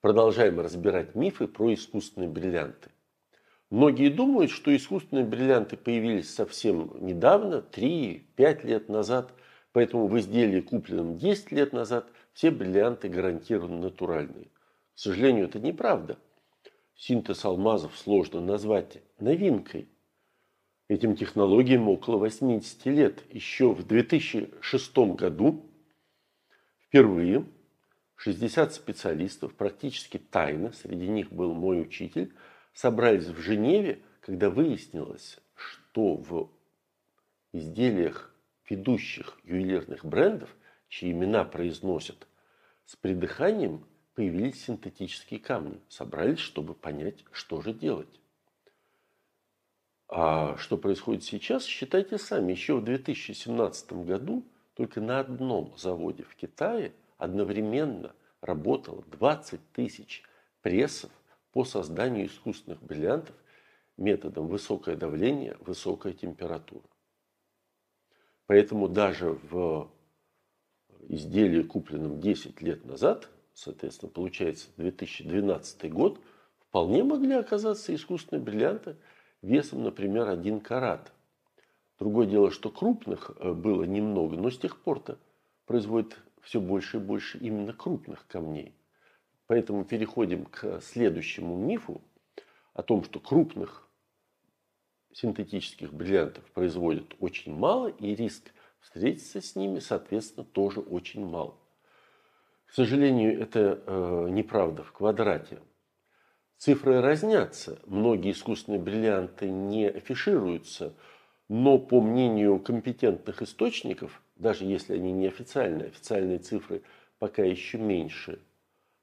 Продолжаем разбирать мифы про искусственные бриллианты. Многие думают, что искусственные бриллианты появились совсем недавно, 3-5 лет назад, поэтому в изделии, купленном 10 лет назад, все бриллианты гарантированно натуральные. К сожалению, это неправда. Синтез алмазов сложно назвать новинкой. Этим технологиям около 80 лет. Еще в 2006 году впервые 60 специалистов, практически тайно, среди них был мой учитель, собрались в Женеве, когда выяснилось, что в изделиях ведущих ювелирных брендов, чьи имена произносят с придыханием, появились синтетические камни. Собрались, чтобы понять, что же делать. А что происходит сейчас, считайте сами. Еще в 2017 году только на одном заводе в Китае одновременно работало 20 тысяч прессов по созданию искусственных бриллиантов методом высокое давление, высокая температура. Поэтому даже в изделии, купленном 10 лет назад, соответственно, получается 2012 год, вполне могли оказаться искусственные бриллианты весом, например, 1 карат. Другое дело, что крупных э, было немного, но с тех пор-то производят все больше и больше именно крупных камней. Поэтому переходим к следующему мифу о том, что крупных синтетических бриллиантов производят очень мало, и риск встретиться с ними, соответственно, тоже очень мал. К сожалению, это э, неправда в квадрате. Цифры разнятся. Многие искусственные бриллианты не афишируются, но по мнению компетентных источников, даже если они не официальные, цифры пока еще меньше –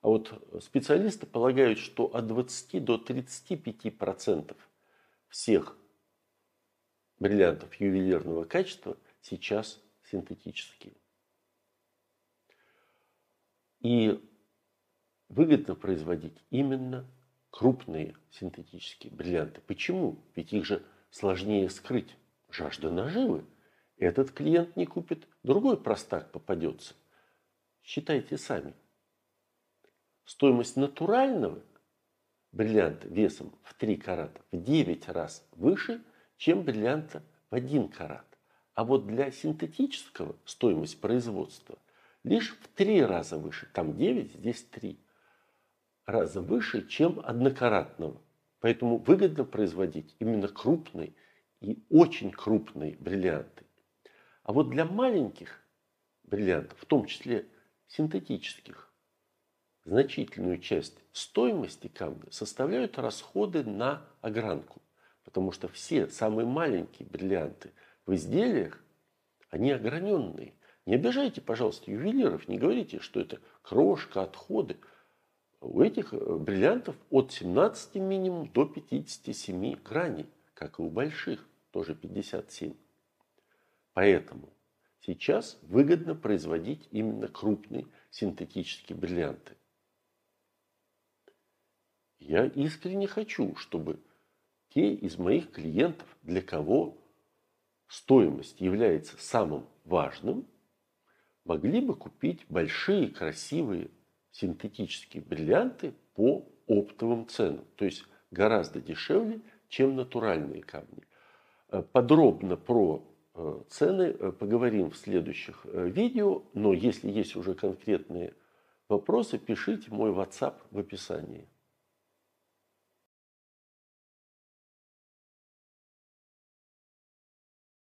а вот специалисты полагают, что от 20 до 35 процентов всех бриллиантов ювелирного качества сейчас синтетические. И выгодно производить именно крупные синтетические бриллианты. Почему? Ведь их же сложнее скрыть. Жажда наживы. Этот клиент не купит, другой простак попадется. Считайте сами. Стоимость натурального бриллианта весом в 3 карата в 9 раз выше, чем бриллианта в 1 карат. А вот для синтетического стоимость производства лишь в 3 раза выше. Там 9, здесь 3 раза выше, чем однокаратного. Поэтому выгодно производить именно крупные и очень крупные бриллианты. А вот для маленьких бриллиантов, в том числе синтетических, значительную часть стоимости камня составляют расходы на огранку. Потому что все самые маленькие бриллианты в изделиях, они ограненные. Не обижайте, пожалуйста, ювелиров, не говорите, что это крошка, отходы. У этих э, бриллиантов от 17 минимум до 57 граней, как и у больших, тоже 57. Поэтому сейчас выгодно производить именно крупные синтетические бриллианты. Я искренне хочу, чтобы те из моих клиентов, для кого стоимость является самым важным, могли бы купить большие красивые синтетические бриллианты по оптовым ценам. То есть гораздо дешевле, чем натуральные камни. Э, подробно про цены э, поговорим в следующих видео, но если есть уже конкретные вопросы, пишите мой WhatsApp в описании.